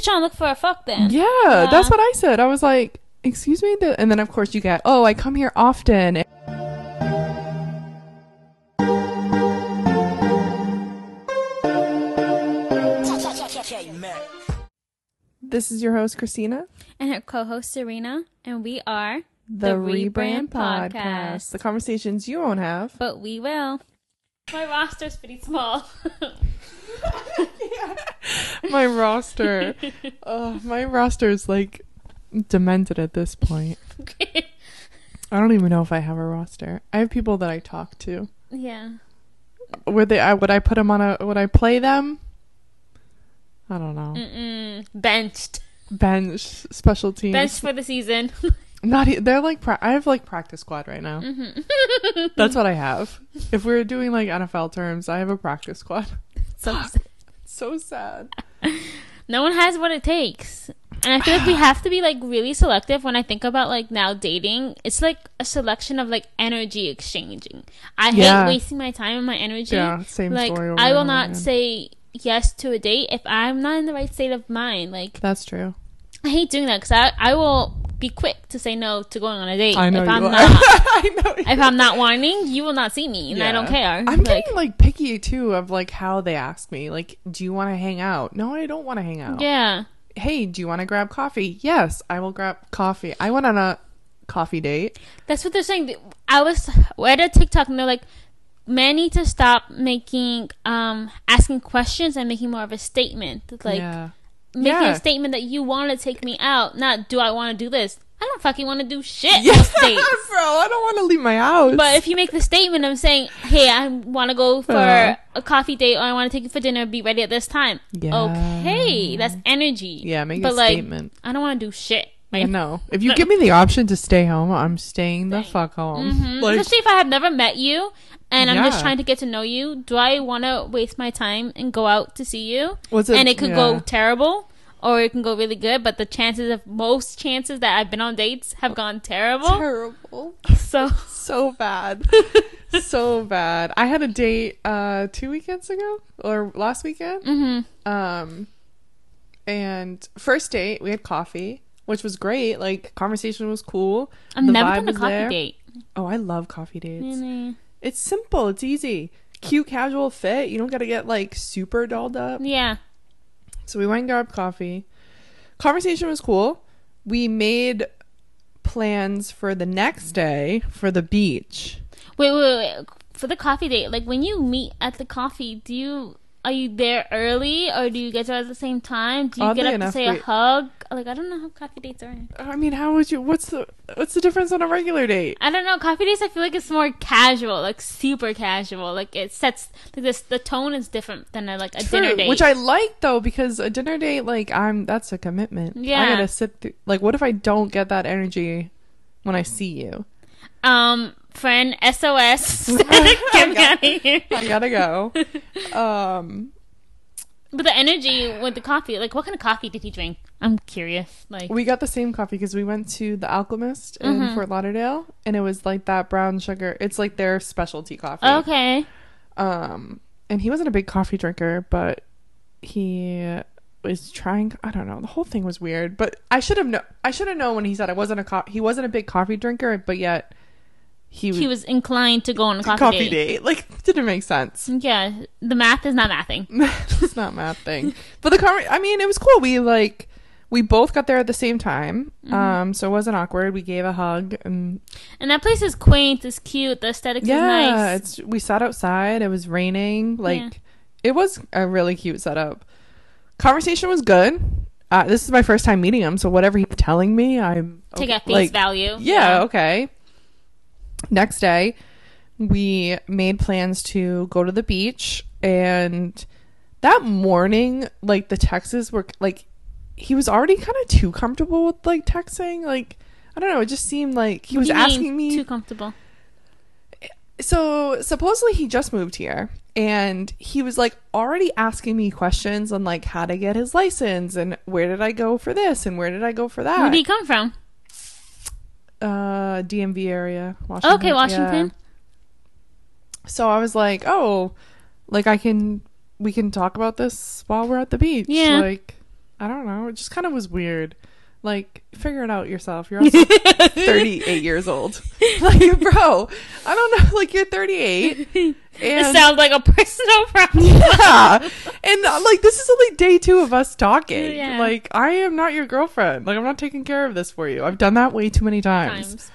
just trying to look for a fuck then. Yeah, that's what I said. I was like, "Excuse me," and then of course you get, "Oh, I come here often." This is your host Kristina, And her co-host Serena, and we are the, Rebrand, Podcast. The conversations you won't have. But we will. My roster's pretty small. my roster, oh, my roster is like demented at this point. I don't even know if I have a roster. I have people that I talk to. yeah. Would they? I would I put them on a? Would I play them? I don't know. Mm-mm. Benched. Bench special teams. Benched for the season. Not. e- They're like. Pra- I have like practice squad right now. Mm-hmm. That's what I have. If we're doing like NFL terms, I have a practice squad. so. So sad. no one has what it takes. And I feel like we have to be like really selective when I think about like now dating. It's like a selection of like energy exchanging. I Yeah. hate wasting my time and my energy. Yeah. Same like story. I will not again. say yes to a date if I'm not in the right state of mind. Like That's true. I hate doing that because I I will be quick to say no to going on a date I know if I'm are. not I know. you if I'm not wanting. You will not see me, and I don't care. I'm like, getting like picky too of like how they ask me. Like, do you want to hang out? No, I don't want to hang out. yeah, Hey, do you want to grab coffee? Yes, I will grab coffee. I went on a coffee date. that's what they're saying. I was read a TikTok and they're like, men need to stop making um asking questions and making more of a statement. Like yeah. Making Yeah. a statement that you want to take me out, not do I want to do this. I don't fucking want to do shit. Yeah, most dates. bro, I don't want to leave my house. But if you make the statement of saying, "Hey, I want to go for Uh. a coffee date, or I want to take you for dinner, be ready at this time." Yeah. Okay, that's energy. yeah, make but a like, statement. I don't want to do shit. I know. If you give me the option to stay home, I'm staying the fuck home. Mhm. Like, Especially if I have never met you and I'm just trying to get to know you. Do I want to waste my time and go out to see you? was and it could yeah. go terrible or it can go really good, but the chances of most chances that I've been on dates have gone terrible. terrible. so So bad. so bad. I had a date uh two weekends ago or last weekend. mhm. Um and first date we had coffee, which was great. Like conversation was cool. I've The never vibe done a coffee there. date. Oh, I love coffee dates. Really? It's simple, it's easy. Cute casual fit. You don't got to get like super dolled up. Yeah. So we went and grabbed coffee. Conversation was cool. We made plans for the next day for the beach. Wait, wait, wait. For the coffee date, like when you meet at the coffee, do you are you there early or do you get there at the same time? Do you Oddly get up enough, to say a hug? Like I don't know how coffee dates are. I mean, how would you? What's the what's the difference on a regular date? I don't know. Coffee dates, I feel like it's more casual, like super casual. Like it sets like this. The tone is different than a, like a dinner date. which I like though because a dinner date, like I'm, that's a commitment. Yeah, I gotta sit. Through, like, what if I don't get that energy when I see you? um friend SOS. Get me out of here. I gotta go. um, But the energy with the coffee, like what kind of coffee did he drink? I'm curious. Like we got the same coffee because we went to the Alchemist in Mhm. Fort Lauderdale, and it was like that brown sugar. It's like their specialty coffee. okay, Um, and he wasn't a big coffee drinker, but he was trying. I don't know. The whole thing was weird. But I should have known. I should have known when he said I wasn't a co- he wasn't a big coffee drinker, but yet he, he was inclined to go on a coffee, coffee date. date. Like didn't make sense. Yeah, the math is not mathing. it's not mathing. But the conver- I mean, it was cool. We like we both got there at the same time. Mm-hmm. Um, so it wasn't awkward. We gave a hug and And that place is quaint, it's cute, the aesthetics yeah, is nice. it's we sat outside. It was raining. Like Yeah. it was a really cute setup. Conversation was good. Uh, this is my first time meeting him, so whatever he's telling me, I'm Take okay- at face like, value. Yeah, okay. Next day, we made plans to go to the beach, and that morning, like the texts were like he was already kind of too comfortable with like texting. Like I don't know, it just seemed like he What was do you mean, asking me too comfortable. so supposedly he just moved here and he was like already asking me questions on like how to get his license and where did I go for this and where did I go for that. Where did he come from? Uh DMV area, Washington. Okay, Washington. yeah. So I was like, "Oh, like I can we can talk about this while we're at the beach." Yeah. Like I don't know. It just kind of was weird. Like, figure it out yourself. You're also 38 years old. Like, bro, I don't know. Like, you're 38. It And sounds like a personal problem. yeah. And uh, like this is only day two of us talking. Yeah. Like I am not your girlfriend. Like I'm not taking care of this for you. I've done that way too many times. Times.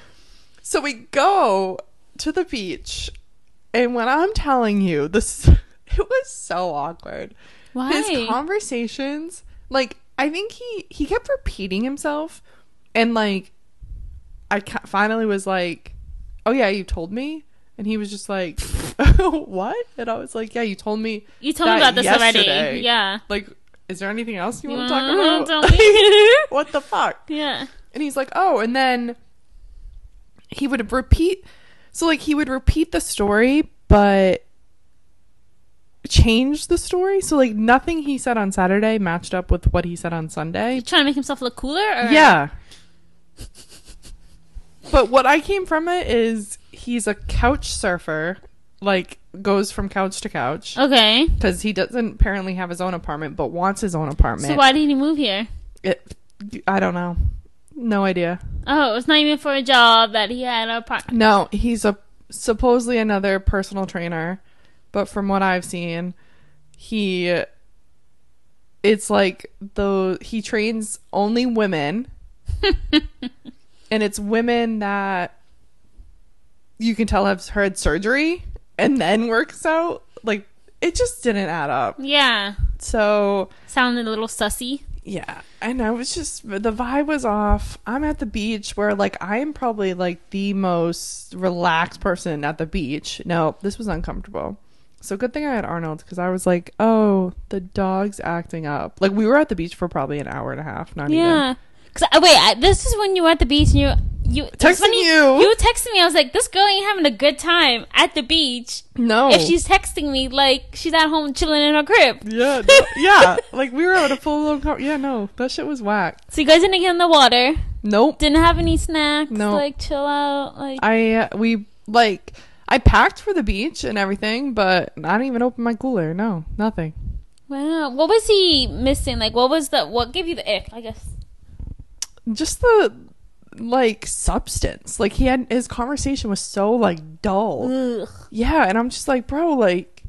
So we go to the beach, and when I'm telling you this, it was so awkward. Why? His conversations, like I think he he kept repeating himself, and like I finally was like, "Oh yeah, you told me," and he was just like, "What?" And I was like, "Yeah, you told me." you told me about this yesterday. already. Yeah. Like, is there anything else you want to talk about? me? what the fuck? Yeah. And he's like, oh, and then he would repeat. So, like, he would repeat the story, but change the story. So, like, nothing he said on Saturday matched up with what he said on Sunday. Trying to make himself look cooler? Or? Yeah. but what I came from it is he's a couch surfer, like, goes from couch to couch. Okay. Because he doesn't apparently have his own apartment, but wants his own apartment. So why did he move here? It, I don't know. No idea. Oh, it was not even for a job that he had a part. No, he's a supposedly another personal trainer, but from what I've seen, he it's like the he trains only women, and it's women that you can tell have had surgery and then works out. Like it just didn't add up. Yeah. So Sounded a little sussy. yeah, and I was just the vibe was off. I'm at the beach where like I am probably like the most relaxed person at the beach. No, this was uncomfortable. So good thing I had Arnold because I was like, oh, the dog's acting up. Like we were at the beach for probably an hour and a half. Not even. Yeah. Cause I, wait, I, this is when you were at the beach and you you Texting you. You texted me. I was like, this girl ain't having a good time at the beach. No. If she's texting me like she's at home chilling in her crib. yeah, no, yeah. Like we were at a full blown. Car- yeah, no, that shit was whack. So you guys didn't get in the water. Nope. Didn't have any snacks. No. Like chill out. Like I uh, we like I packed for the beach and everything, but I didn't even open my cooler. No, nothing. wow. What was he missing? Like what was the what gave you the ick? I guess. just the like substance like he had his conversation was so like dull Ugh. yeah and i'm just like bro like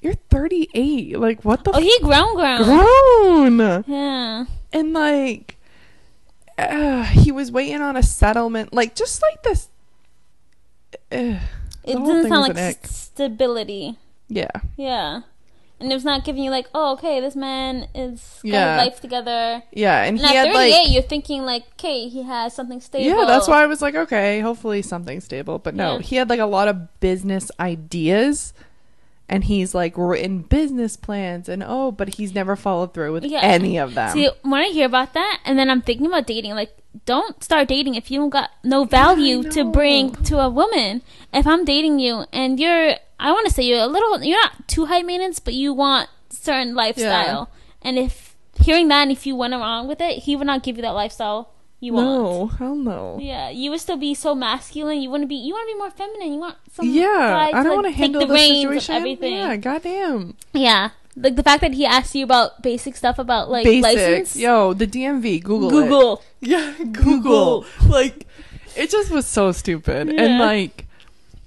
you're 38 like what the Oh, he grown grown. grown Yeah. and like uh, he was waiting on a settlement like just like this uh, It doesn't sound like an ick. s- stability. yeah Yeah. And it's not giving you like, oh, okay, this man is got Yeah. his life together. yeah and And he at had 38, like you're thinking like, okay, he has something stable. yeah that's why i was like okay hopefully something stable but no Yeah. he had like a lot of business ideas and he's like written business plans and oh but he's never followed through with Yeah. any of them See, when I hear about that, and then I'm thinking about dating, like, don't start dating if you don't got no value to bring to a woman. If I'm dating you and you're, I want to say you're a little, you're not too high maintenance, but you want certain lifestyle. Yeah. And if hearing that, and if you went along with it, he would not give you that lifestyle you want. no hell no Yeah, you would still be so masculine. You want to be. You want to be more feminine. You want some. yeah i don't like, want to handle the the situation Everything. yeah goddamn Yeah, like the fact that he asked you about basic stuff about like basics license. yo the dmv google it. Google. yeah google like it just was so stupid and Yeah. like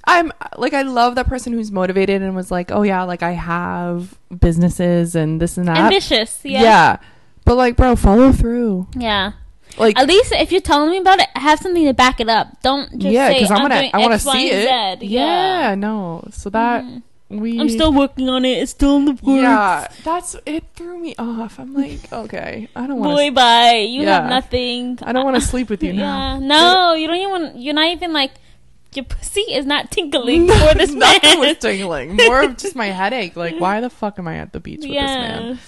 i'm like i love that person who's motivated and was like oh yeah like i have businesses and this and that Ambitious. Yeah. yeah but like bro follow through Yeah. like At least if you're telling me about it, have something to back it up. Don't just yeah say because i'm I'm gonna doing i want to X, Y, see and it Z." yeah. no so that Mhm. We I'm still working on it. It's still in the works. yeah that's it threw me off i'm like okay i don't want Boy, to bye. You have nothing. i don't want to sleep with you now Yeah. No, you don't even. Want, you're not even like. Your pussy is not tinkling for this man. Nothing was tingling. More of just my headache. Like, why the fuck am I at the beach with this man?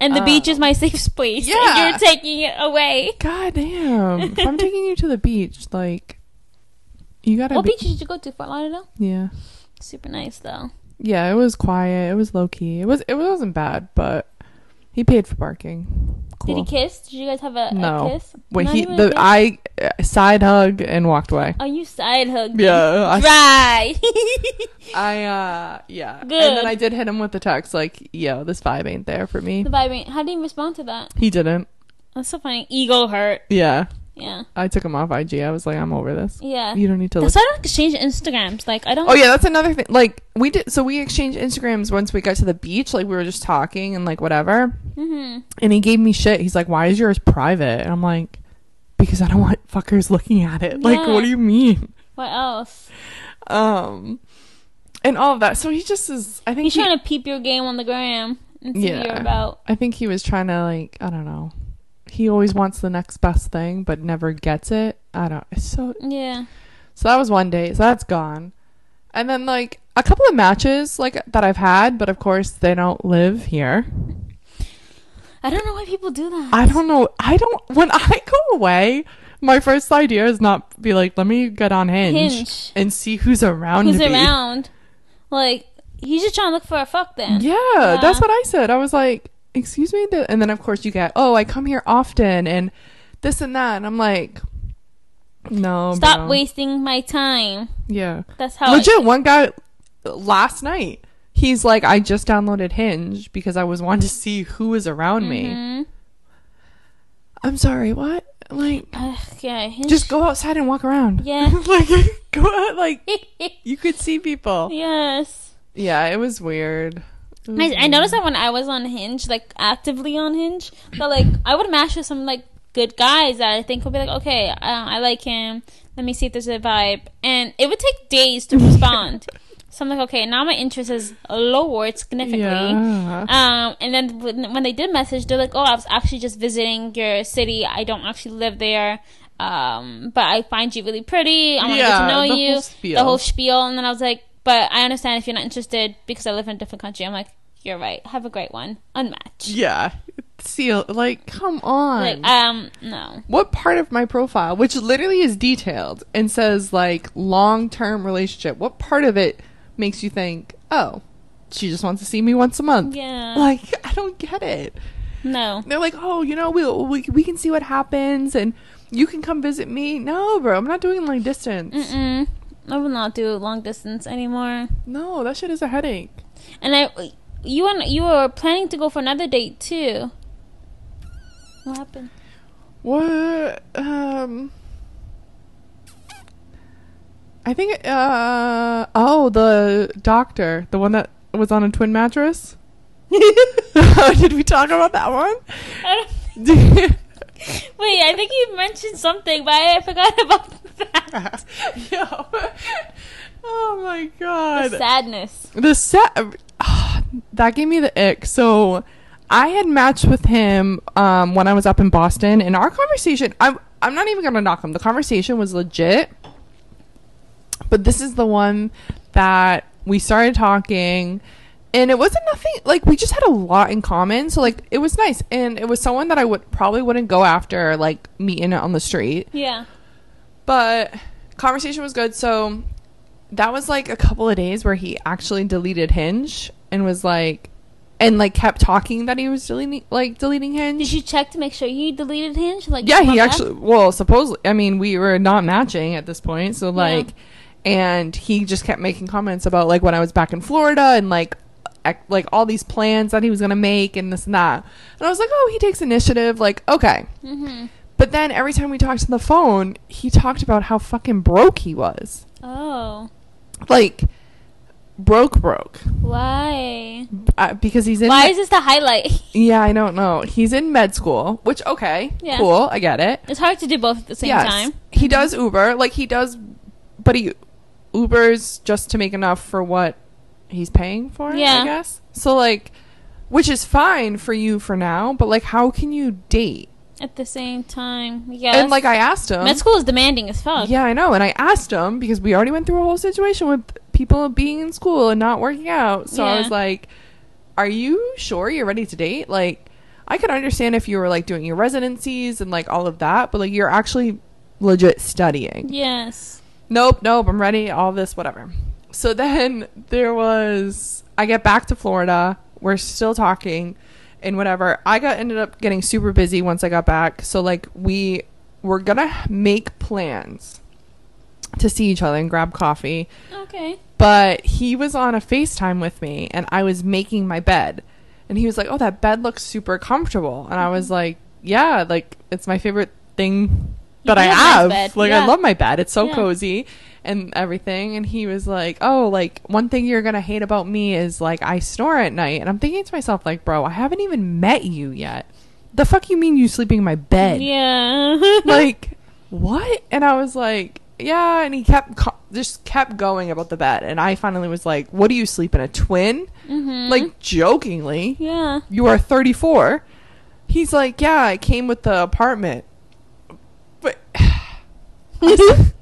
And the Uh, beach is my safe space. yeah. And you're taking it away. God damn. if I'm taking you to the beach, like, you gotta What be. beach did you go to? Fort Lauderdale? Yeah. Super nice though. Yeah, it was quiet. It was low key. It was. It wasn't bad, but he paid for parking. Cool. Did he kiss? Did you guys have a, No. a kiss? When Not he the? I uh, side hug and walked away. Oh, you side hugged. Yeah, I- Dry. I uh yeah. Good. And then I did hit him with the text like, "Yo, this vibe ain't there for me." the vibe. ain't. How did he respond to that? He didn't. That's so funny. Ego hurt. Yeah. Yeah. I took him off IG. I was like, "I'm over this. Yeah. You don't need to That's look." why I don't exchange Instagrams. Like I don't. Oh yeah, that's another thing. Like we did so we exchanged Instagrams once we got to the beach, like we were just talking and like whatever. hmm And he gave me shit. He's like, "Why is yours private?" And I'm like, "Because I don't want fuckers looking at it." Like, Yeah. what do you mean? What else? Um and all of that. So he just is I think He's he, trying to peep your game on the gram and see what Yeah. you're about. I think he was trying to like I don't know. He always wants the next best thing, but never gets it. I don't. It's so. Yeah. So that was one day. So that's gone. And then like a couple of matches like that I've had, but of course they don't live here. I don't know why people do that. I don't know. I don't. When I go away, my first idea is not be like, let me get on Hinge, Hinge. and see who's around. Who's around? Like he's just trying to look for a fuck then. Yeah, Yeah. that's what I said. I was like, excuse me, The- and then of course you get, oh, I come here often, and this and that, and I'm like, no, Stop bro. wasting my time. Yeah, That's how. legit. One guy last night, he's like, I just downloaded Hinge because I was wanting to see who was around me. hmm I'm sorry, what? Like, Ugh, yeah. Hinge. just go outside and walk around. Yeah. like, go out, like you could see people. yes. Yeah, it was weird. Was I, I noticed that when I was on Hinge, like actively on Hinge, that like I would match with some like good guys that I think would be like, okay, uh, I like him. Let me see if there's a vibe, and it would take days to respond. so I'm like, okay, now my interest is lowered significantly. Yeah. Um, and then when, when they did message, they're like, "Oh, I was actually just visiting your city. I don't actually live there, um, but I find you really pretty. I want to get Yeah, to know the you." whole spiel. The whole spiel. And then I was like, "But I understand if you're not interested because I live in a different country." I'm like, "You're right. Have a great one. Unmatch." Yeah. See, like, come on. Like, um, no. what part of my profile, which literally is detailed and says like long term relationship, what part of it makes you think, oh, she just wants to see me once a month? Yeah. Like, I don't get it. no. They're like, oh, you know, we'll, we we can see what happens and you can come visit me. No, bro, I'm not doing long distance. Mm-mm. I will not do long distance anymore. No, that shit is a headache. And I, you and you were planning to go for another date too. What happened? What? Um. I think. Uh. Oh, the doctor, the one that was on a twin mattress. Did we talk about that one? Wait, I think you mentioned something, but I forgot about that. Yo. Oh my god. The sadness. The set that gave me the ick. So I had matched with him um, when I was up in Boston, and our conversation. I'm I'm not even gonna knock him. The conversation was legit, but this is the one that we started talking. And it wasn't nothing like we just had a lot in common, so like it was nice. And it was someone that I would probably wouldn't go after like meeting on the street Yeah. but conversation was good so that was like a couple of days where he actually deleted hinge and was like and like kept talking that he was deleting like deleting hinge Did you check to make sure he deleted Hinge? Like, yeah he actually well supposedly i mean we were not matching at this point so like and he just kept making comments about like when i was back in florida and like like all these plans that he was gonna make and this and that and i was like oh he takes initiative like okay Mhm. but then every time we talked on the phone he talked about how fucking broke he was Oh, like broke broke why? uh, because he's in Why med- is this the highlight? yeah i don't know he's in med school which okay Yeah. cool i get it It's hard to do both at the same yes time. Mm-hmm. he does uber like he does but he ubers just to make enough for what he's paying for it, Yeah. i guess so like which is fine for you for now but like how can you date At the same time, Yeah. and like i asked him med school is demanding as fuck. Yeah, I know. And I asked him because we already went through a whole situation with people being in school and not working out. So I was like, "Are you sure you're ready to date?" Like, I could understand if you were like doing your residencies and like all of that, but like you're actually legit studying. Yes. Nope, nope, I'm ready. All this, whatever. So then there was. I get back to Florida. We're still talking, and whatever. I got ended up getting super busy once I got back. So like we we're gonna make plans to see each other and grab coffee. Okay. But he was on a FaceTime with me and I was making my bed. And he was like, Oh, that bed looks super comfortable. And I was like, Yeah, like it's my favorite thing that I have. Like Yeah. I love my bed. It's so Yeah. cozy and everything. And he was like, Oh, like one thing you're gonna hate about me is like I snore at night. And I'm thinking to myself, like, bro, I haven't even met you yet. The fuck you mean you sleeping in my bed? Yeah. like what and i was like yeah and he kept just kept going about the bed and i finally was like what do you sleep in a twin Mhm. like jokingly Yeah. you are 34 he's like yeah i came with the apartment but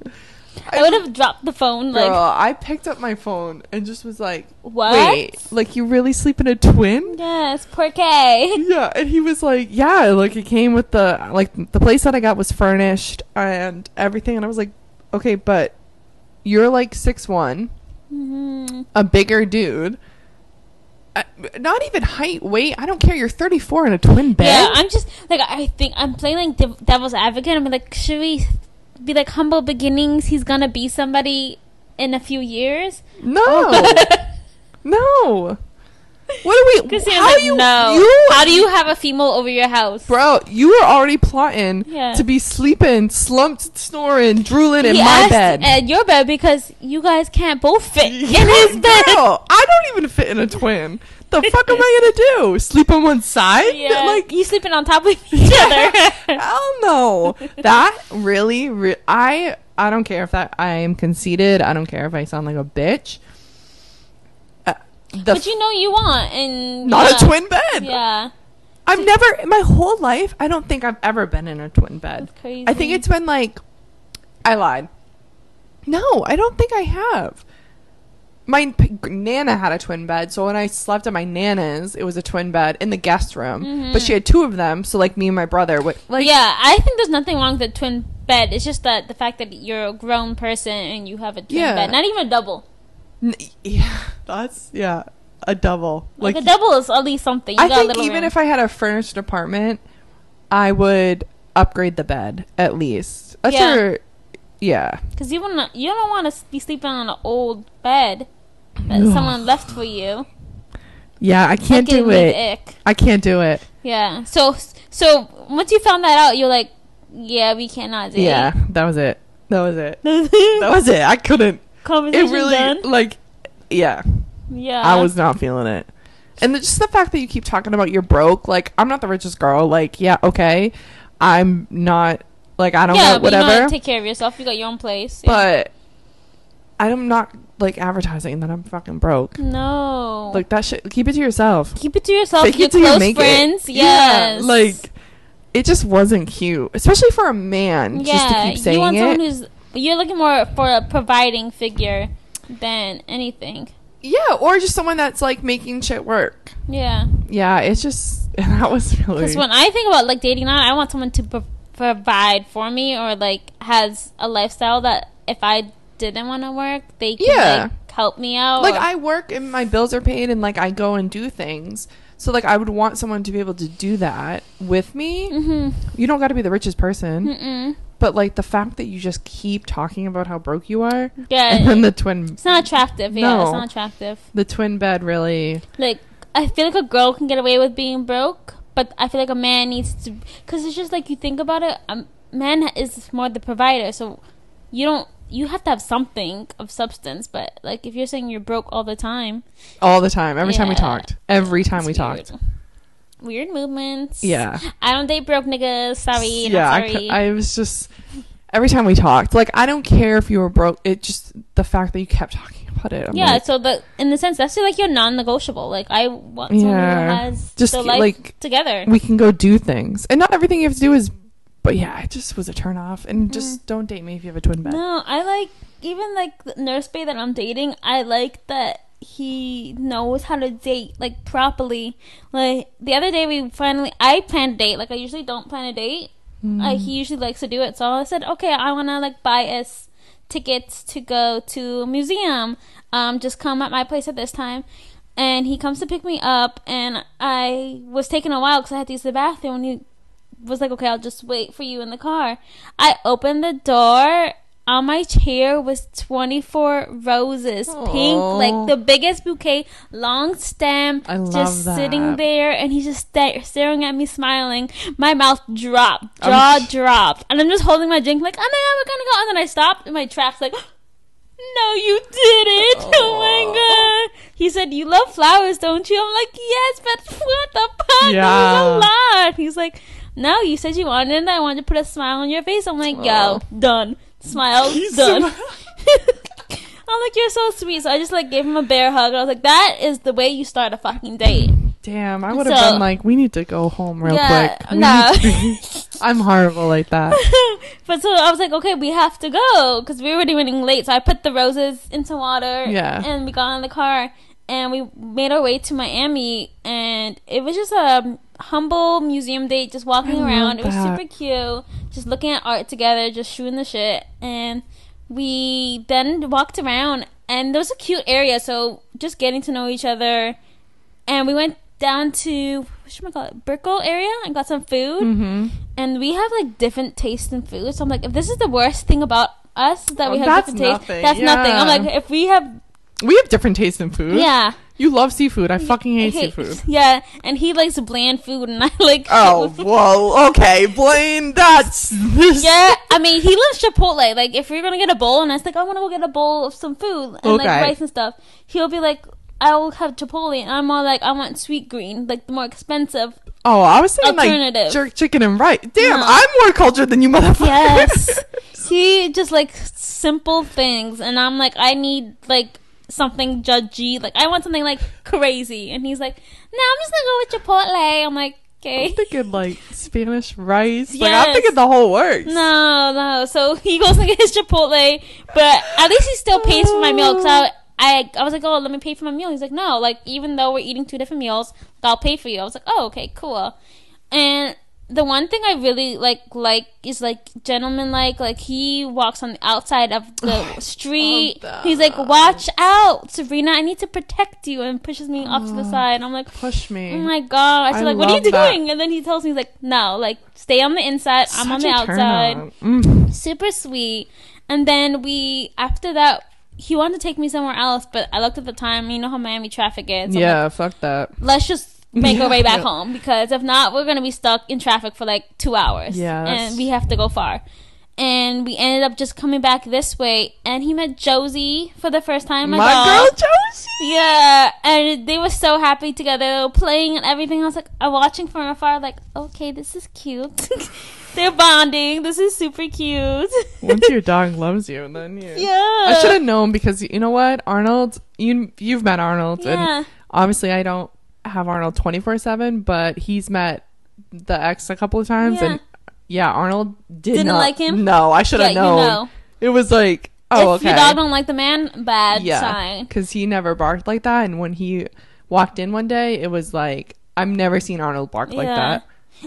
I would have dropped the phone. girl Like, i picked up my phone and just was like what? wait like you really sleep in a twin Yes, poor K. yeah and he was like yeah like it came with the like the place that i got was furnished and everything and i was like okay but you're like six one hmm a bigger dude uh, not even height weight i don't care you're 34 in a twin bed Yeah, I'm just like I think I'm playing like dev- devil's advocate. I'm like, should we be like humble beginnings? He's gonna be somebody in a few years. no no what are we how like, you, no. you How do you have a female over your house? bro you were already plotting Yeah. to be sleeping slumped snoring drooling in he my bed at your bed because you guys can't both fit in his bed. Girl, I don't even fit in a twin. The fuck am I gonna do? Sleep on one side? Yeah, Like, you sleeping on top of each other. hell no. That really, re- I, I don't care if that I am conceited. I don't care if I sound like a bitch. Uh, but you know you want and not yeah. a twin bed. Yeah, I've never in my whole life. I don't think I've ever been in a twin bed. I think it's been like I lied. No, I don't think I have. My p- nana had a twin bed, so when I slept at my nana's, it was a twin bed in the guest room. Mhm. But she had two of them, so like me and my brother would like yeah, I think there's nothing wrong with a twin bed. It's just that the fact that you're a grown person and you have a twin Yeah. bed, not even a double. N- yeah, that's yeah, a double. Like, a double is at least something. You I got a think even room. if I had a furnished apartment, I would upgrade the bed at least. That's Yeah. Yeah. Because you wanna, you don't want to be sleeping on an old bed that Ugh. someone left for you. Yeah, I can't do it. ick. I can't do it. Yeah. So, so once you found that out, you're like, yeah, we cannot date. Yeah, that was it. That was it. That was it. I couldn't. Conversation It really done. like yeah. Yeah. I was not feeling it. And the, just the fact that you keep talking about you're broke, like I'm not the richest girl. Like yeah, okay, I'm not. Like I don't yeah, know, but you know whatever. to take care of yourself. You got your own place. Yeah. but I'm not like advertising that I'm fucking broke. no, Like that shit. Keep it to yourself. keep it to yourself. Fake your it you close make friends. it. Yes. Yeah, like it just wasn't cute, especially for a man. just to keep saying you want it. someone who's you're looking more for a providing figure than anything. yeah, or just someone that's like making shit work. Yeah, Yeah, it's just and that was really. because when I think about like dating now, I want someone to pro- provide for me or like has a lifestyle that if I didn't want to work, they can Yeah. like help me out. like or- I work and my bills are paid and like I go and do things. So like I would want someone to be able to do that with me. Mhm. You don't got to be the richest person, Mm-mm. but like the fact that you just keep talking about how broke you are, Yeah, and then the twin, it's not attractive. Yeah, it's not attractive. the twin bed really. like I feel like a girl can get away with being broke, but I feel like a man needs to because it's just like you think about it. A man is more the provider, so you don't. You have to have something of substance, but like if you're saying you're broke all the time, all the time. Every time we talked. Every time we weird. talked. Weird movements. Yeah. I don't date broke niggas. Sorry, yeah. not I, I was just every time we talked. Like I don't care if you were broke. It just the fact that you kept talking about it. I'm yeah, like, so the in the sense that's like your non-negotiable. Like I want someone Yeah. who has Just life like, together. we can go do things, and not everything you have to do is. But yeah, it just was a turn off, and Mhm. just don't date me if you have a twin bed. No, I like even like the nurse bay that I'm dating. I like that he knows how to date like properly. Like the other day, we finally I planned a date. Like I usually don't plan a date. Mm. Like he usually likes to do it. So I said, okay, I wanna like buy us tickets to go to a museum. Um, just come at my place at this time. And he comes to pick me up, and I was taking a while because I had to use the bathroom. And he was like, okay, I'll just wait for you in the car. I opened the door. On my chair was 24 roses, pink, like the biggest bouquet, long stem, just that. sitting there, and he's just sta- staring at me, smiling. My mouth dropped, jaw sh- dropped, and I'm just holding my drink, like, oh my god, we're gonna go. And then I stopped, and my tracks like, no, you didn't. Oh my god. He said, you love flowers, don't you? I'm like, yes, but what the fuck? Yeah. That was a lot. He's like, no, you said you wanted it. and I wanted to put a smile on your face. I'm like, yo, done. Smile, He's done. so- I'm like, you're so sweet. So I just like gave him a bear hug. I was like, that is the way you start a fucking date. Damn, I would have So- been like, we need to go home real Yeah, quick. We no. to- I'm horrible like that. but so I was like, okay, we have to go because we were already running late. So I put the roses into water. Yeah. And we got in the car and we made our way to Miami. And it was just a humble museum date, just walking I around. It was super cute. Just looking at art together, just shooting the shit. And we then walked around and there was a cute area. So just getting to know each other. And we went down to, what should I call it, Brickell area and got some food hmm and we have like different tastes in food. So I'm like, if this is the worst thing about us that we Oh, have different tastes, that's nothing. I'm like, if we have, We have different tastes in food. yeah, You love seafood. I fucking hate Hey, seafood. yeah, and he likes bland food, and I like. Oh, whoa. Okay, Blaine, that's. Yeah, I mean, he loves Chipotle. Like, if we're gonna get a bowl, and I was like, I want to go get a bowl of some food and like rice and stuff, he'll be like, I will have Chipotle, and I'm all like, I want Sweetgreen, like the more expensive. Oh, I was saying like Alternative. jerk chicken and rice. Damn, No. I'm more cultured than you motherfuckers. Yes, he just like simple things, and I'm like, I need like something judgy. Like, I want something like crazy, and he's like, No, I'm just gonna go with Chipotle. I'm like, "Okay." I'm thinking like Spanish rice. Like I'm thinking the whole works. No, no. So he goes and gets Chipotle, but at least he still pays for my meal. Cause I, I, I was like, oh, let me pay for my meal. He's like, no, like even though we're eating two different meals, I'll pay for you. I was like, oh, okay, cool. And the one thing I really like, like is like gentleman like, like he walks on the outside of the street. that. He's like, watch out, Sabrina, I need to protect you, and pushes me off to the side. And I'm like, Push me. Oh my god! I said I like, "What are you that. doing?" And then he tells me, "He's like, no, like, stay on the inside. I'm on the Such outside." on. Mm. Super sweet. And then we, after that, he wanted to take me somewhere else, but I looked at the time. You know how Miami traffic is. I'm Yeah, fuck that. let's just make our way back home because if not, we're gonna be stuck in traffic for like two hours. Yeah, and we have to go far. And we ended up just coming back this way, and he met Josie for the first time. My, My girl Josie. Yeah, and they were so happy together, playing and everything. I was like, I'm watching from afar, like, okay, this is cute. They're bonding. This is super cute. Once your dog loves you, then you. yeah, I should have known because you know what, Arnold. You you've met Arnold, Yeah. and obviously I don't have Arnold twenty four seven, but he's met the ex a couple of times, Yeah. and yeah, Arnold did Didn't not like him? No, I should have Yeah, you known. know. It was like, oh, if okay, your dog don't like the man, bad yeah, sign. because he never barked like that, and when he walked in one day, it was like I've never seen Arnold bark like that.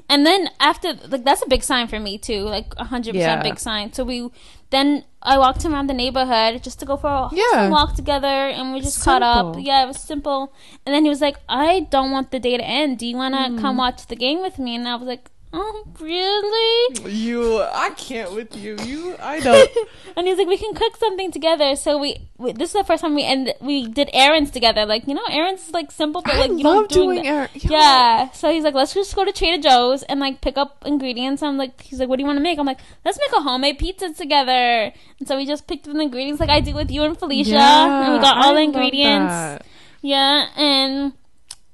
And then after, like, that's a big sign for me too. Like, a hundred Yeah. percent big sign. So we, then I walked around the neighborhood just to go for a Yeah. walk together, and we just caught up. Yeah, it was simple. And then he was like, "I don't want the day to end. Do you want to Mm. come watch the game with me?" And I was like, "Oh, really?" You, I can't with you. You, I don't. and he's like, "We can cook something together." So we, we this is the first time we end. We did errands together. Like you know, errands is like simple, but I like you love know, doing doing errands. Yeah. So he's like, let's just go to Trader Joe's and like pick up ingredients. I'm like, he's like, what do you want to make? I'm like, let's make a homemade pizza together. And so we just picked up the ingredients like I do with you and Felicia. and we got all I the ingredients. Yeah. And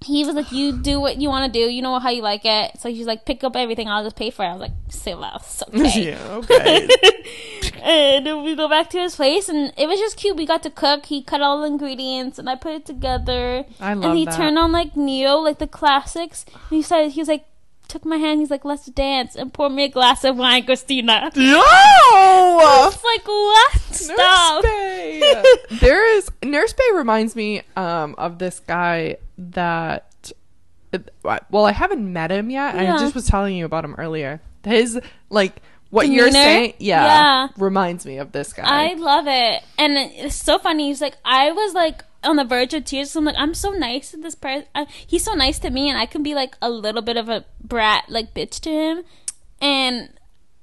he was like, you do what you want to do. You know how you like it. So he's like, pick up everything. I'll just pay for it. I was like, say less. Okay. Yeah, okay. and then we go back to his place, and it was just cute. We got to cook. He cut all the ingredients, and I put it together. I love and he that. turned on like Ne-Yo, like the classics. And he said he was like, took my hand. He's like, let's dance, and pour me a glass of wine, Kristina. Yo! It's like what? Stop. Nurse Bay. there is Nurse Bay reminds me um of this guy that uh, well I haven't met him yet. Yeah. I just was telling you about him earlier. His like what you're saying, yeah, Yeah. reminds me of this guy. I love it, and it's so funny. He's like, I was like on the verge of tears. So I'm like, I'm so nice to this person. He's so nice to me, and I can be like a little bit of a brat, like bitch to him. and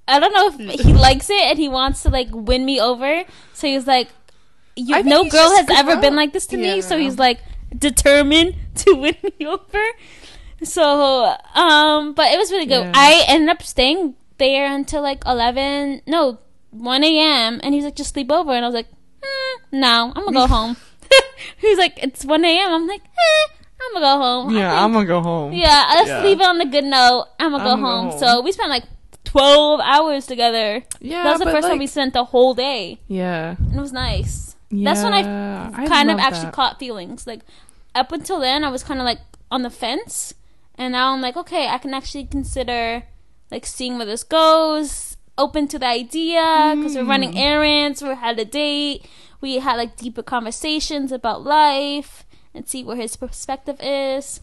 I don't know if he likes it and he wants to like win me over. So he's like, you, no girl has ever been like this to me. So he's like determined to win me over. So, um, but it was really good. Yeah. I ended up staying there until like eleven, no, one a.m. And he's like, just sleep over, and I was like, mm, no, I'm gonna go home. he's like, it's one a.m. I'm like, eh, I'm gonna go home. Yeah, think- I'm gonna go home. yeah, let's Yeah. leave it on the good note. I'm gonna go I'm gonna home. go So we spent like 12 hours together. Yeah, that was the but, first time we spent the whole day. Yeah. And it was nice. That's when I Yeah, I kind of actually that. caught feelings. Like up until then, I was kind of like on the fence, and now I'm like, okay, I can actually consider like seeing where this goes. Open to the idea because we're running Mm. errands. We had a date. We had like deeper conversations about life and see where his perspective is.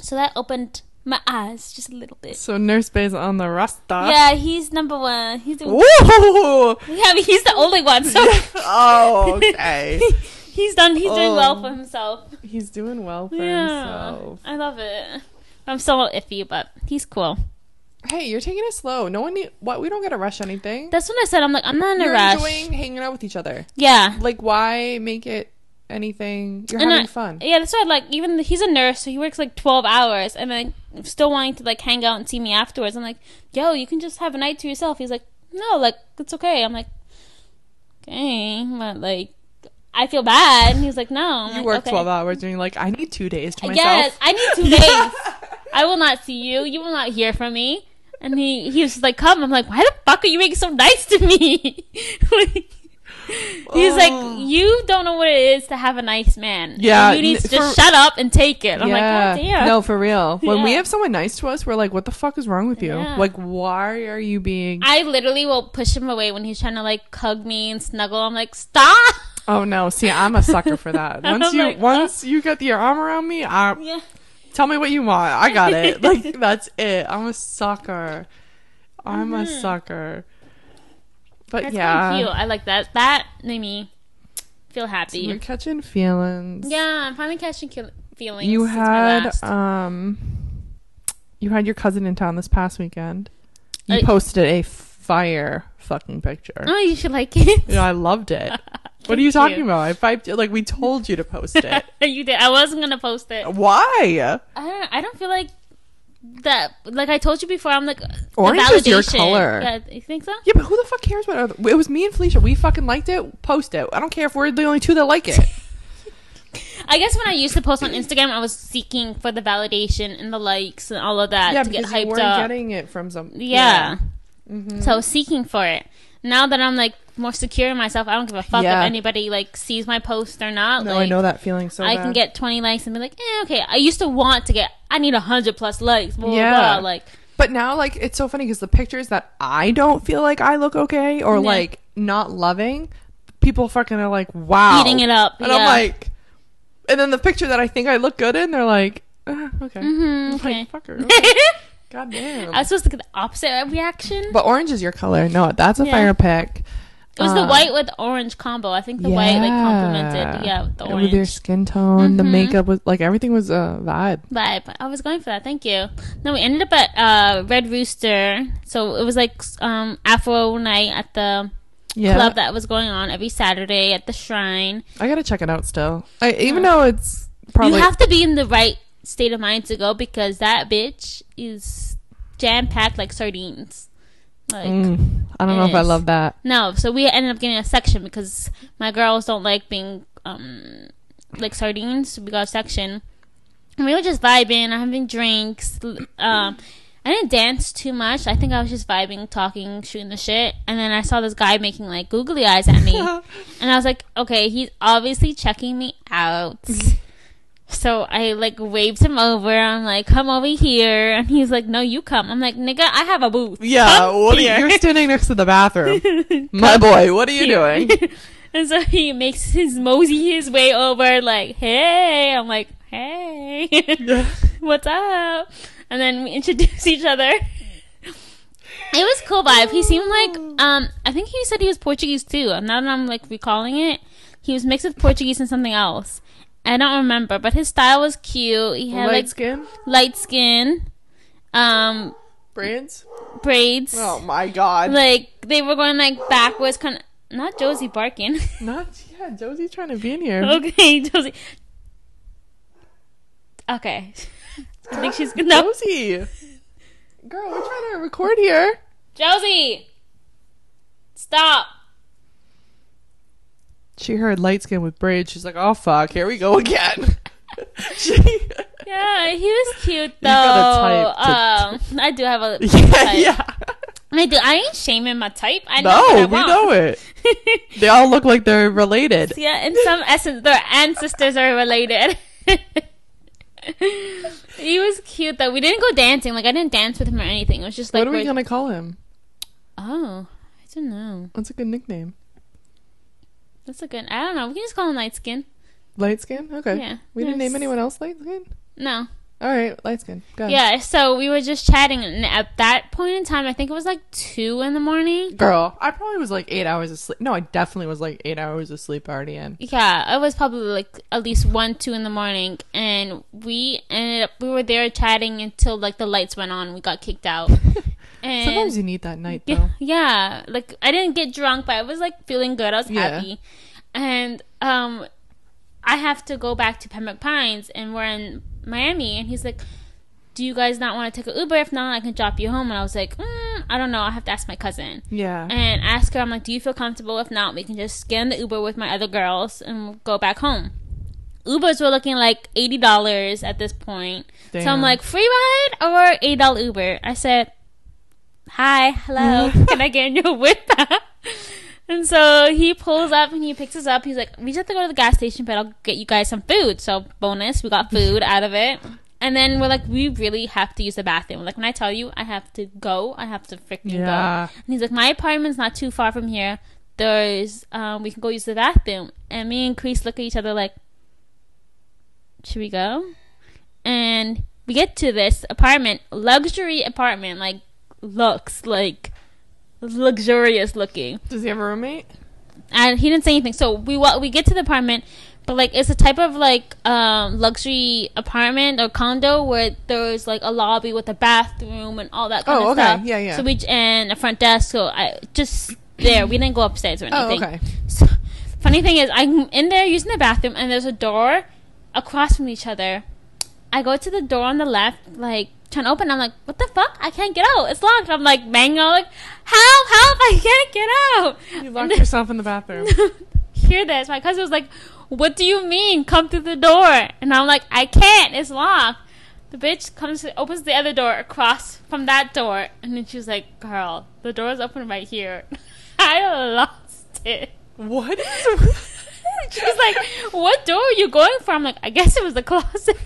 So that opened my eyes just a little bit. So Nurse Bay's on the Rasta. Yeah, he's number one. He's doing. Woo! Yeah, I mean, he's the only one. So oh, okay. he's done. He's doing well Oh. for um, himself. He's doing well for Yeah, himself. I love it. I'm still iffy, but he's cool. Hey, you're taking it slow. No one need what we don't gotta rush anything. That's what I said I'm like I'm not in a you're rush. enjoying hanging out with each other. yeah, Like why make it anything you're And having I- fun. yeah. That's why like even he's a nurse, so he works like 12 hours, and then still wanting to like hang out and see me afterwards. I'm like, yo, you can just have a night to yourself. He's like, no, like it's okay. I'm like, okay, but like I feel bad. And he's like, no. I'm you like, work okay. twelve hours and you're like, I need two days to myself. Yes, I need two days. I will not see you. You will not hear from me. And he he was like, "Come." I'm like, "Why the fuck are you being so nice to me?" He's Oh. like, "You don't know what it is to have a nice man. Yeah, you need to just for- shut up and take it." I'm yeah. like, "God damn." No, for real. When we have someone nice to us, we're like, what the fuck is wrong with you? Yeah. Like, why are you being I literally will push him away when he's trying to like hug me and snuggle. I'm like, "Stop!" Oh no, see, I'm a sucker for that. Once you like, uh. once you get your arm around me, I Yeah. tell me what you want. I got it. like that's it. I'm a sucker. I'm a mm-hmm. sucker. But. That's yeah, cute. I like that. That made me feel happy. you're catching feelings. yeah, I'm finally catching ki- feelings. You had um, you had your cousin in town this past weekend. You I- posted a fire fucking picture. Oh, you should like it. Yeah, I loved it. What are you talking about? I piped it. like we told you to post it. you did. I wasn't gonna post it. Why? I don't. I don't feel like that. Like I told you before, I'm like the Orange is your validation. color. Yeah, you think so? Yeah, but who the fuck cares what other? It was me and Felicia. We fucking liked it. Post it. I don't care if we're the only two that like it. I guess when I used to post on Instagram, I was seeking for the validation and the likes and all of that yeah, to get because you hyped weren't up. getting it from some. yeah. Mm-hmm. So I was seeking for it. Now that I'm like more secure in myself, I don't give a fuck Yeah. if anybody like sees my post or not. No, like, I know that feeling so I bad. can get 20 likes and be like, eh, okay. I used to want to get, I need 100 plus likes. Blah, blah, Yeah. blah. Like, But now, like, it's so funny because the pictures that I don't feel like I look okay or Yeah. like not loving, people fucking are like, wow, eating it up. and yeah. I'm like, and then the picture that I think I look good in, they're like, ah, okay, Mhm, I'm okay. like, fucker, okay. god damn. I was supposed to get the opposite reaction. but orange is your color. No, that's a Yeah. fire pick. It was the Uh, white with orange combo. I think the white like complemented, yeah, with the orange. With your skin tone, the Mhm. makeup was like everything was a vibe. vibe. I was going for that. Thank you. No, we ended up at uh, Red Rooster. So it was like um, Afro night at the Yeah, club that was going on every Saturday at the shrine. I gotta check it out still. I, even Yeah. though it's probably you have to be in the right state of mind to go because that bitch is jam packed like sardines. Like Mm, I don't know if I love that. no, so we ended up getting a section because my girls don't like being um like sardines. So we got a section, and we were just vibing, having drinks. Um, I didn't dance too much. I think I was just vibing, talking, shooting the shit. And then I saw this guy making like googly eyes at me, and I was like, okay, he's obviously checking me out. So I like waved him over. I'm like, come over here. And he's like, no, you come. I'm like, nigga, I have a booth. Yeah, Come what are you, you're standing next to the bathroom. My boy, what are you doing? and so he makes his mosey his way over, like, hey. I'm like, hey, what's up? And then we introduce each other. It was cool vibe. He seemed like um I think he said he was Portuguese too. Now that I'm like recalling it, he was mixed with Portuguese and something else. I don't remember, but his style was cute. He had Light like skin, light skin, um, braids. braids. Oh my god. Like they were going like backwards, kind of. Not Josie barking. Not yeah, Josie's trying to be in here. okay, Josie. Okay. I think she's no. Josie. Girl, we're trying to record here. Josie, stop. She heard light skin with braids. She's like, oh fuck, here we go again. she Yeah, he was cute though. got a type um, I do have a Yeah, type. yeah. I do. I ain't shaming my type. I know No, we want. know it. They all look like they're related. yeah, in some essence, their ancestors are related. he was cute though. We didn't go dancing. Like I didn't dance with him or anything. It was just like what are we gonna call him? Oh, I don't know. What's a good nickname? That's a good. I don't know. We can just call him light skin. Light skin? Okay. Yeah. We didn't name anyone else light skin? No. All right, light skin. Go. Yeah. So we were just chatting, and at that point in time, I think it was like two in the morning. Girl, I probably was like eight hours asleep. No, I definitely was like eight hours of sleep already in. Yeah, it was probably like at least one, two in the morning, and we ended up we were there chatting until like the lights went on. We got kicked out. And Sometimes you need that night yeah, though. yeah, like I didn't get drunk, but I was like feeling good. I was Yeah. happy, and um, I have to go back to Pembroke Pines, and we're in Miami, and he's like. Do you guys not want to take an Uber? If not, I can drop you home. And I was like, mm, I don't know. I have to ask my cousin Yeah. and ask her. I'm like, do you feel comfortable? If not, we can just get in the Uber with my other girls and go back home. Ubers were looking like eighty dollars at this point. So I'm like, free ride or eight dollar Uber? I said, hi, hello, can I get in your whip? and so he pulls up and he picks us up. He's like, we just have to go to the gas station, but I'll get you guys some food. So bonus, we got food out of it. And then we're like, we really have to use the bathroom. Like when I tell you I have to go, I have to freaking Yeah. go. And he's like, my apartment's not too far from here. There's, um, we can go use the bathroom. And me and Chris look at each other like, should we go? And we get to this apartment, luxury apartment, like looks like luxurious looking. Does he have a roommate? And he didn't say anything. So we we get to the apartment, but like it's a type of like um luxury apartment or condo where there's like a lobby with a bathroom and all that kind Oh, of okay. stuff. Yeah, yeah. So we and a front desk. So I just there. We didn't go upstairs or Oh, anything. okay. So, funny thing is, I'm in there using the bathroom, and there's a door across from each other. I go to the door on the left, like trying to open. I'm like, "What the fuck? I can't get out. It's locked." I'm like on, like, "Help! Help! I can't get out!" You locked yourself in the bathroom. Hear this? My cousin was like, "What do you mean? Come through the door?" And I'm like, "I can't. It's locked." The bitch comes, opens the other door across from that door, and then she was like, "Girl, the door is open right here." I lost it. what? She's like, "What door are you going for?" I'm like, "I guess it was the closet."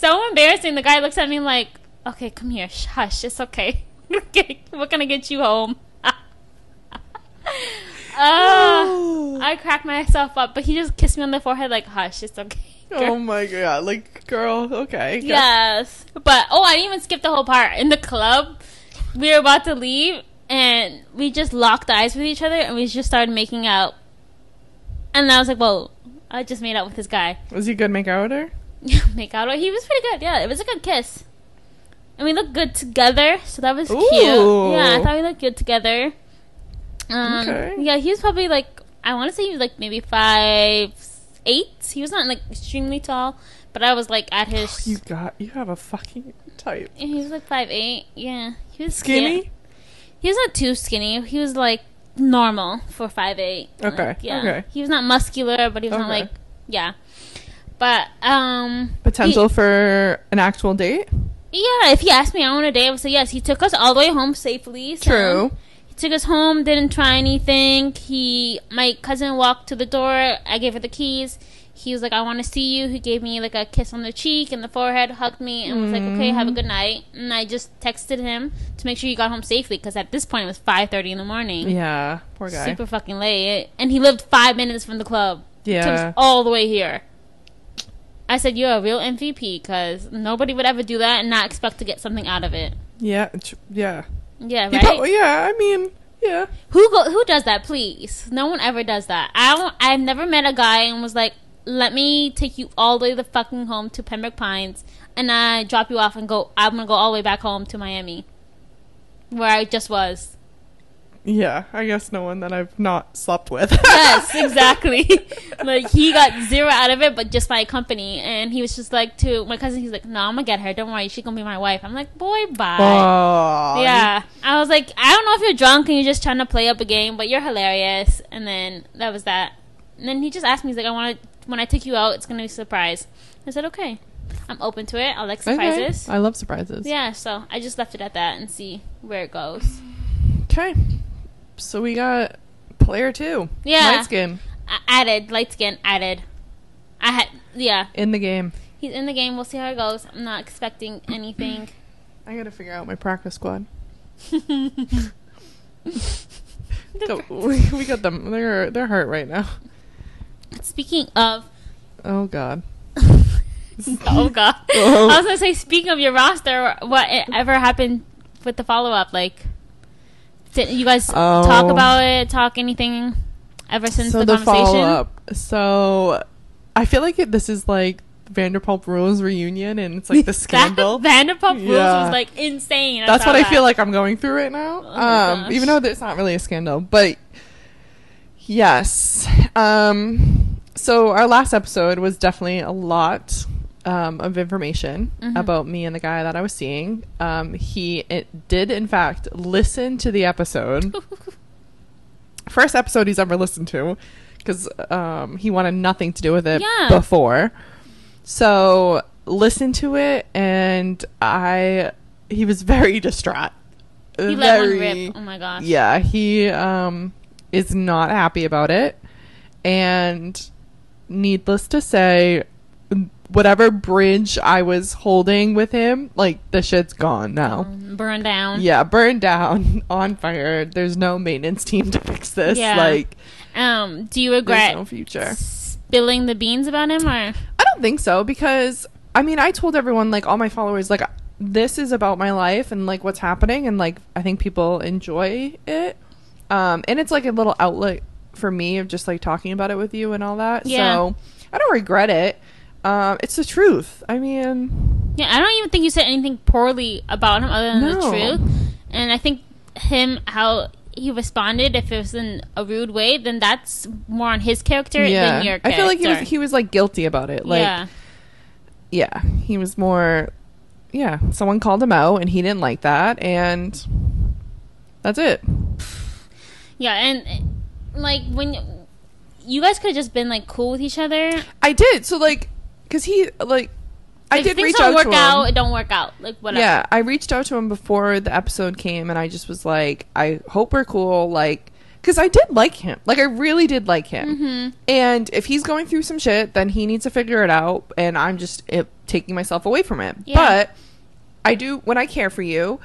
So embarrassing. The guy looks at me like, "Okay, come here. Hush, it's okay. We're gonna get you home." uh, I cracked myself up, but he just kissed me on the forehead like, "Hush, it's okay." oh my god. Like, girl, okay. Yes, but oh, I didn't even skip the whole part. In the club, we were about to leave, and we just locked eyes with each other, and we just started making out. And I was like, "Whoa!" I just made out with this guy. Was he good make out with her? Make out. He was pretty good. Yeah, it was a good kiss. And we looked good together, so that was Ooh. cute. Yeah, I thought we looked good together. Um, Okay. Yeah, he was probably like I want to say he was like maybe five eight. He was not like extremely tall, but I was like at his. You got you have a fucking type. He was like five eight. Yeah, he was Skinny? He was not too skinny. He was like normal for five eight. Okay, yeah. okay. He was not muscular, but he was not like yeah. But um, Potential for an actual date? yeah, if he asked me out on a date, I would say yes. He took us all the way home safely. so- True. He took us home. Didn't try anything. He, my cousin walked to the door. I gave her the keys. He was like, "I want to see you." He gave me like a kiss on the cheek and the forehead, hugged me, and was like, "Okay, have a good night." And I just texted him to make sure he got home safely because at this point it was five thirty in the morning, Yeah. Poor guy. super fucking late, and he lived five minutes from the club. Took yeah. us all the way here. I said, "You're a real MVP," because nobody would ever do that and not expect to get something out of it. Yeah. tr- Yeah. Yeah, right. prob- yeah. I mean, yeah. Who go, who does that? Please, no one ever does that. I don't. I've never met a guy and was like, "Let me take you all the way the fucking home to Pembroke Pines, and I drop you off and go. I'm gonna go all the way back home to Miami." where I just was. Yeah, I guess no one that I've not slept with. yes, exactly. like he got zero out of it, but just my company. And he was just like to my cousin. He's like, "No, I'm gonna get her. Don't worry, she gonna be my wife." I'm like, "Boy, bye." Oh, Yeah, I was like, I don't know if you're drunk and you're just trying to play up a game, but you're hilarious. And then that was that. And then he just asked me, he's like, I want to when I take you out, it's gonna be a surprise. I said, okay, I'm open to it. I like Okay. surprises. I love surprises. Yeah, so I just left it at that and see where it goes. Okay. So we got player two. Yeah. Light skin I added light skin. Added. I had yeah. in the game. He's in the game. We'll see how it goes. I'm not expecting anything. I gotta figure out my practice squad. We, we got them. They're they're hurt right now. Speaking of, Oh God. oh god, Oh. I was gonna say, speaking of your roster, what ever happened with the follow up? Like, did you guys Oh. talk about it? Talk anything ever since so the, the, conversation? follow up. So I feel like it, this is like Vanderpump Rules reunion, and it's like the scandal. That Vanderpump Rules Yeah. was like insane. I That's what I feel like I'm going through right now. Oh um, even though it's not really a scandal, but yes. Um, so our last episode was definitely a lot um, of information Mhm. about me and the guy that I was seeing. Um, he it did in fact listen to the episode, first episode he's ever listened to, because um, he wanted nothing to do with it Yeah. before. So listened to it, and I he was very distraught. He let one Very- rip. Oh my gosh. Yeah, he um is not happy about it, and needless to say, whatever bridge I was holding with him, like the shit's gone now. Um, burn down. Yeah, burned down, on fire. There's no maintenance team to fix this. Yeah. Like, Um, do you regret no future. spilling the beans about him, or I don't think so because I mean I told everyone like all my followers like this is about my life and like what's happening and like I think people enjoy it. Um and it's like a little outlet for me of just like talking about it with you and all that. Yeah. So I don't regret it. Um it's the truth. I mean yeah, I don't even think you said anything poorly about him other than the truth. And I think him how he responded, if it was in a rude way, then that's more on his character yeah. than your I feel like he was he was like guilty about it. Like yeah, yeah, he was more yeah, someone called him out and he didn't like that and that's it. yeah, and like when you guys could have just been like cool with each other. I did. So like, cause he like, I If did reach out work to him. out, it don't work out. Like whatever. Yeah, I reached out to him before the episode came, and I just was like, I hope we're cool. Like, cause I did like him. Like, I really did like him. Mm-hmm. And if he's going through some shit, then he needs to figure it out. And I'm just eh, taking myself away from it. Yeah. But I do when I care for you.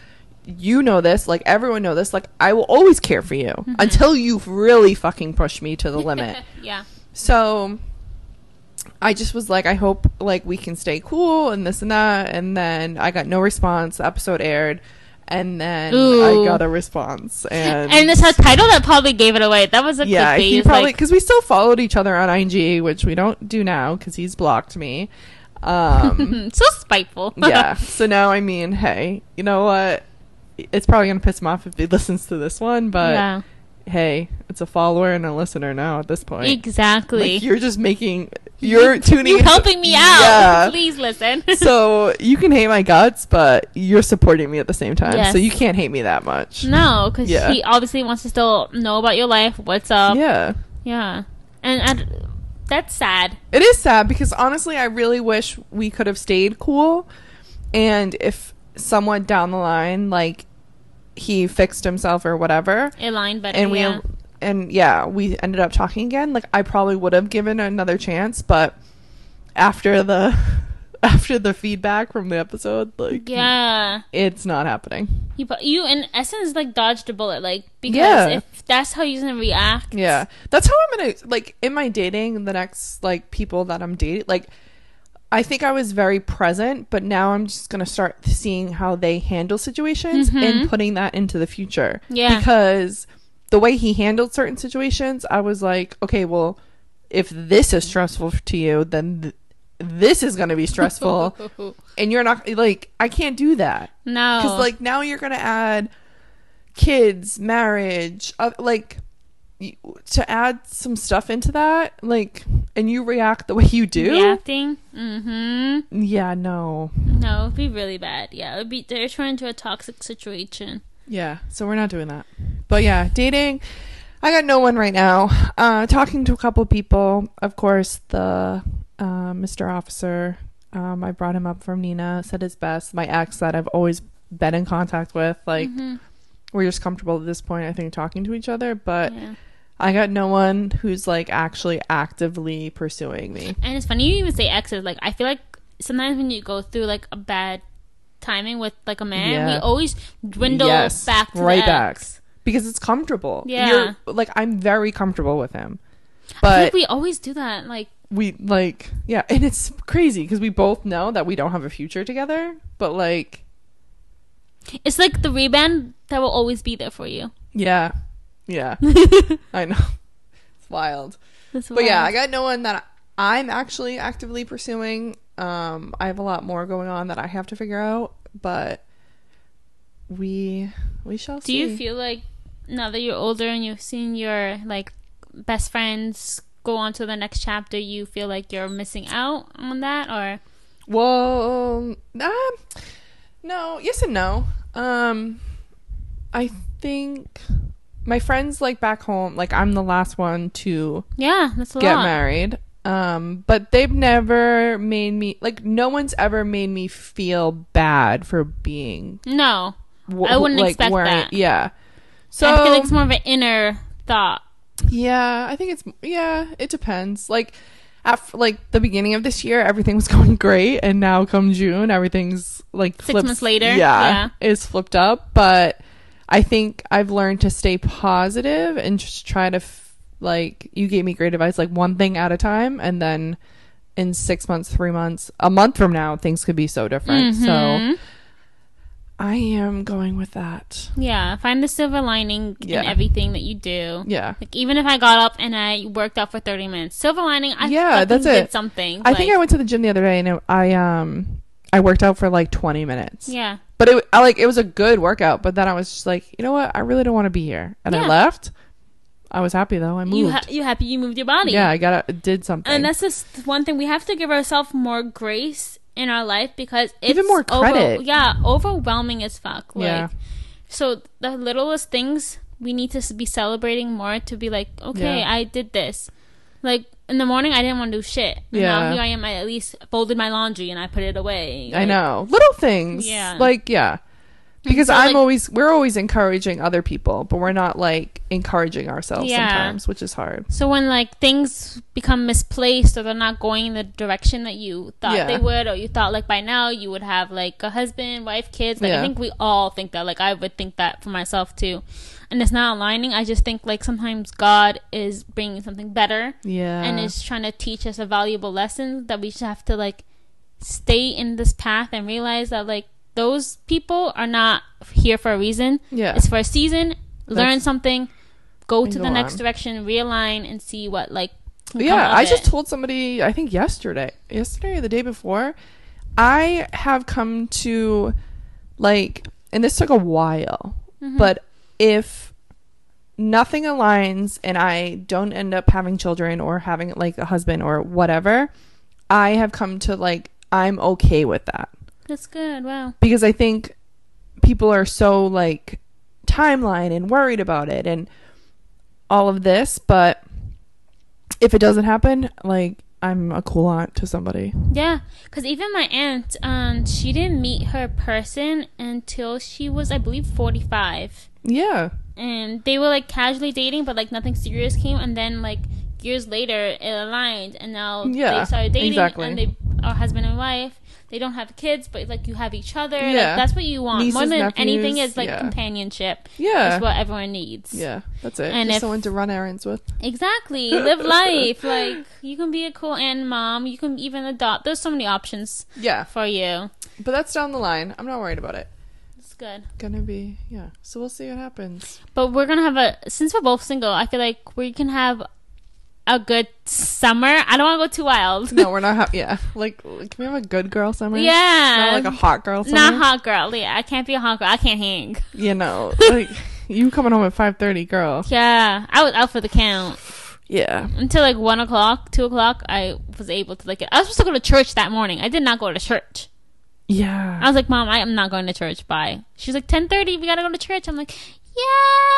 You know this, like everyone know this. Like I will always care for you Mm-hmm. until you've really fucking pushed me to the limit. yeah. So I just was like, I hope like we can stay cool and this and that. And then I got no response. The episode aired, and then Ooh. I got a response. And And this has title that probably gave it away. That was a yeah, he probably like, because we still followed each other on IG, which we don't do now because he's blocked me. Um, so spiteful. yeah. So now, I mean, hey, you know what? It's probably gonna piss him off if he listens to this one, but yeah. Hey, it's a follower and a listener now at this point. Exactly. Like you're just making you're tuning you into- helping me out. Yeah. Please listen. so you can hate my guts, but you're supporting me at the same time. Yes. So you can't hate me that much. no, because Yeah. he obviously wants to still know about your life. What's up? Yeah. Yeah. And that's sad. It is sad because honestly I really wish we could have stayed cool and if someone down the line like he fixed himself or whatever It lined better. and we yeah. and yeah, we ended up talking again, like I probably would have given another chance, but after the after the feedback from the episode, like yeah. it's not happening. You, you in essence like dodged a bullet, like because Yeah. if that's how you're gonna react. Yeah. That's how I'm gonna like in my dating, the next like people that I'm dating like I think I was very present, but now I'm just gonna start seeing how they handle situations and putting that into the future. Yeah. Because the way he handled certain situations, I was like, okay, well, if this is stressful to you, then th- this is gonna be stressful, and you're not like I can't do that no, because like now you're gonna add kids, marriage, uh, like to add some stuff into that, like, and you react the way you do. Reacting. Mm-hmm. Yeah, no. No, it'd be really bad. Yeah, it'd be they're turned into a toxic situation. Yeah, so we're not doing that. But yeah, dating. I got no one right now. Uh, talking to a couple people. Of course, the uh, Mr. Officer. Um, I brought him up from Nina. Said his best. My ex that I've always been in contact with. Like Mhm. We're just comfortable at this point. I think talking to each other. But yeah. I got no one who's like actually actively pursuing me. And it's funny you even say exes. Like I feel like sometimes when you go through like a bad timing with like a man, we always dwindle Yes, back to right back. because it's comfortable. Yeah. You're, like I'm very comfortable with him. But we always do that. Like we like yeah and it's crazy because we both know that we don't have a future together but like it's like the rebound that will always be there for you. yeah. Yeah. I know. It's wild. That's but yeah i got no one that i'm actually actively pursuing. Um i have a lot more going on that i have to figure out but we we shall see. Do see. you feel like now that you're older and you've seen your like best friends go on to the next chapter, you feel like you're missing out on that, or? Well, um, no, yes and no. Um, I think my friends like back home, like I'm the last one to yeah, that's a get lot. married. Um, but they've never made me like no one's ever made me feel bad for being. No, I wouldn't like, expect wearing- that. Yeah. So I feel like it's more of an inner thought. Yeah, I think it's yeah, it depends. Like after like the beginning of this year, everything was going great, and now come June, everything's like Six flips- months later, yeah, yeah. it's flipped up. But I think I've learned to stay positive and just try to f- like you gave me great advice, like one thing at a time, and then in six months, three months, a month from now, things could be so different. So Mhm. I am going with that. yeah, find the silver lining Yeah. in everything that you do. Yeah. Like even if I got up and I worked out for thirty minutes, silver lining. I Yeah, that's did it. something. I think I went to the gym the other day and it, I um I worked out for like 20 minutes. Yeah, But it I like it was a good workout, but then I was just like, you know what? I really don't want to be here. And I left. I was happy though. I moved. you ha- you happy you moved your body. yeah, I got it did something. And that's just one thing we have to give ourselves more grace in our life because it's Even more over- credit. yeah, overwhelming as fuck. Like, Yeah. So the littlest things we need to be celebrating more to be like, okay, Yeah. I did this. Like in the morning, I didn't want to do shit. And Yeah. Now here I am. I at least folded my laundry and I put it away. I know. Little things. Yeah. Like yeah. Because so, I'm like- always we're always encouraging other people, but we're not like encouraging ourselves Yeah. sometimes, which is hard. So when like things become misplaced or they're not going in the direction that you thought Yeah. they would, or you thought like by now you would have like a husband, wife, kids. Like Yeah. I think we all think that. Like I would think that for myself too. And it's not aligning. I just think like sometimes God is bringing something better Yeah. and is trying to teach us a valuable lesson that we just have to like stay in this path and realize that like those people are not here for a reason. yeah. It's for a season. Learn That's- something. Go to the next on. direction. Realign and see what like. Yeah, I just it. told somebody I think yesterday, yesterday or the day before, I have come to like and this took a while, Mhm. but if nothing aligns and I don't end up having children or having like a husband or whatever, I have come to like I'm okay with that That's good. Wow. because I think people are so like timeline and worried about it and all of this, but if it doesn't happen, like I'm a cool aunt to somebody. Yeah, because even my aunt, um, she didn't meet her person until she was, I believe, forty-five, Yeah. and they were like casually dating, but like nothing serious came, and then like years later it aligned, and now Yeah, they started dating, exactly. and they are husband and wife. They don't have kids, but like you have each other. Like, Yeah. that's what you want more Nieces, than anything. Is like yeah. companionship. Yeah. That's what everyone needs. Yeah, that's it. And Just if- someone to run errands with. Exactly. Live life. Like you can be a cool aunt, mom. You can even adopt. There's so many options Yeah, for you. but that's down the line. I'm not worried about it. It's good. Gonna be yeah. So we'll see what happens. But we're gonna have a since we're both single. I feel like we can have a good summer. I don't want to go too wild. No, we're not. Ha- yeah, like can we have a good girl summer? yeah, not like a hot girl summer. not hot girl. Yeah, I can't be a hot girl. I can't hang. You know, like You coming home at five thirty, girl? Yeah, I was out for the count Yeah. until like one o'clock, two o'clock. I was able to like. I was supposed to go to church that morning. I did not go to church. Yeah. I was like, Mom, I am not going to church. Bye. She's like, ten thirty. We gotta go to church. I'm like, Yeah,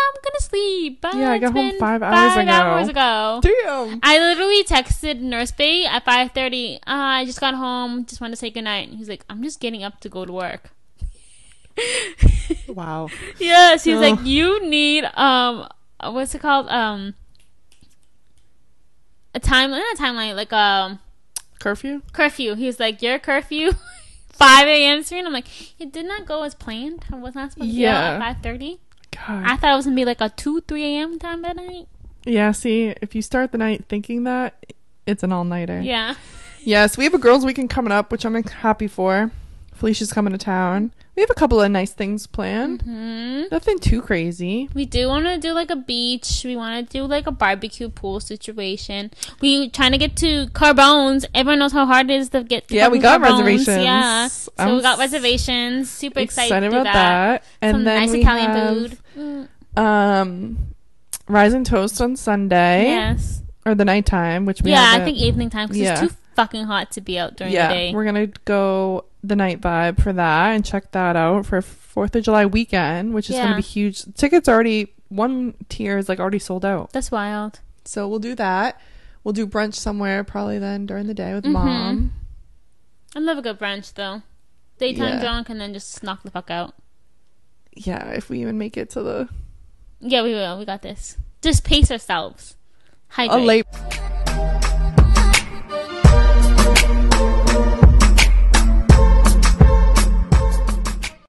I'm gonna sleep. Bye. Yeah, I got home five hours five ago." hours ago. Damn. I literally texted Nurse Bay at five thirty. Uh, I just got home. Just want to say goodnight. And he's like, I'm just getting up to go to work. Wow. Yes, he's Oh. like, you need um, what's it called? Um, a time, not a timeline, like um, Curfew? curfew. He's like, your curfew, five a.m. screen. I'm like, it did not go as planned. I was not supposed to be out Yeah. at five thirty. God. I thought it was gonna be like a two, three a.m. time at night. yeah, see, if you start the night thinking that, it's an all nighter. Yeah. Yes, we have a girls' weekend coming up, which I'm happy for. Felicia's coming to town. We have a couple of nice things planned. Hmm. Nothing too crazy. We do want to do like a beach. We want to do like a barbecue pool situation. We trying to get to Carbones. Everyone knows how hard it is to get. To Yeah, we got Carbones. reservations. Yeah, so I'm we got reservations. Super excited, Excited about that. that. And Some then nice we Italian have, food. Um, Rise and Toast on Sunday yes. or the nighttime, which we Yeah, I think evening time because Yeah. it's too fucking hot to be out during yeah, the day. we're gonna go the night vibe for that and check that out for Fourth of July weekend, which is Yeah. gonna be huge. Tickets already one tier is like already sold out, That's wild. so we'll do that. We'll do brunch somewhere probably then during the day with Mhm. mom. I love a good brunch though. Daytime Yeah. drunk and then just knock the fuck out. Yeah, if we even make it to the Yeah, we will. We got this. Just pace ourselves. Hydrate. a late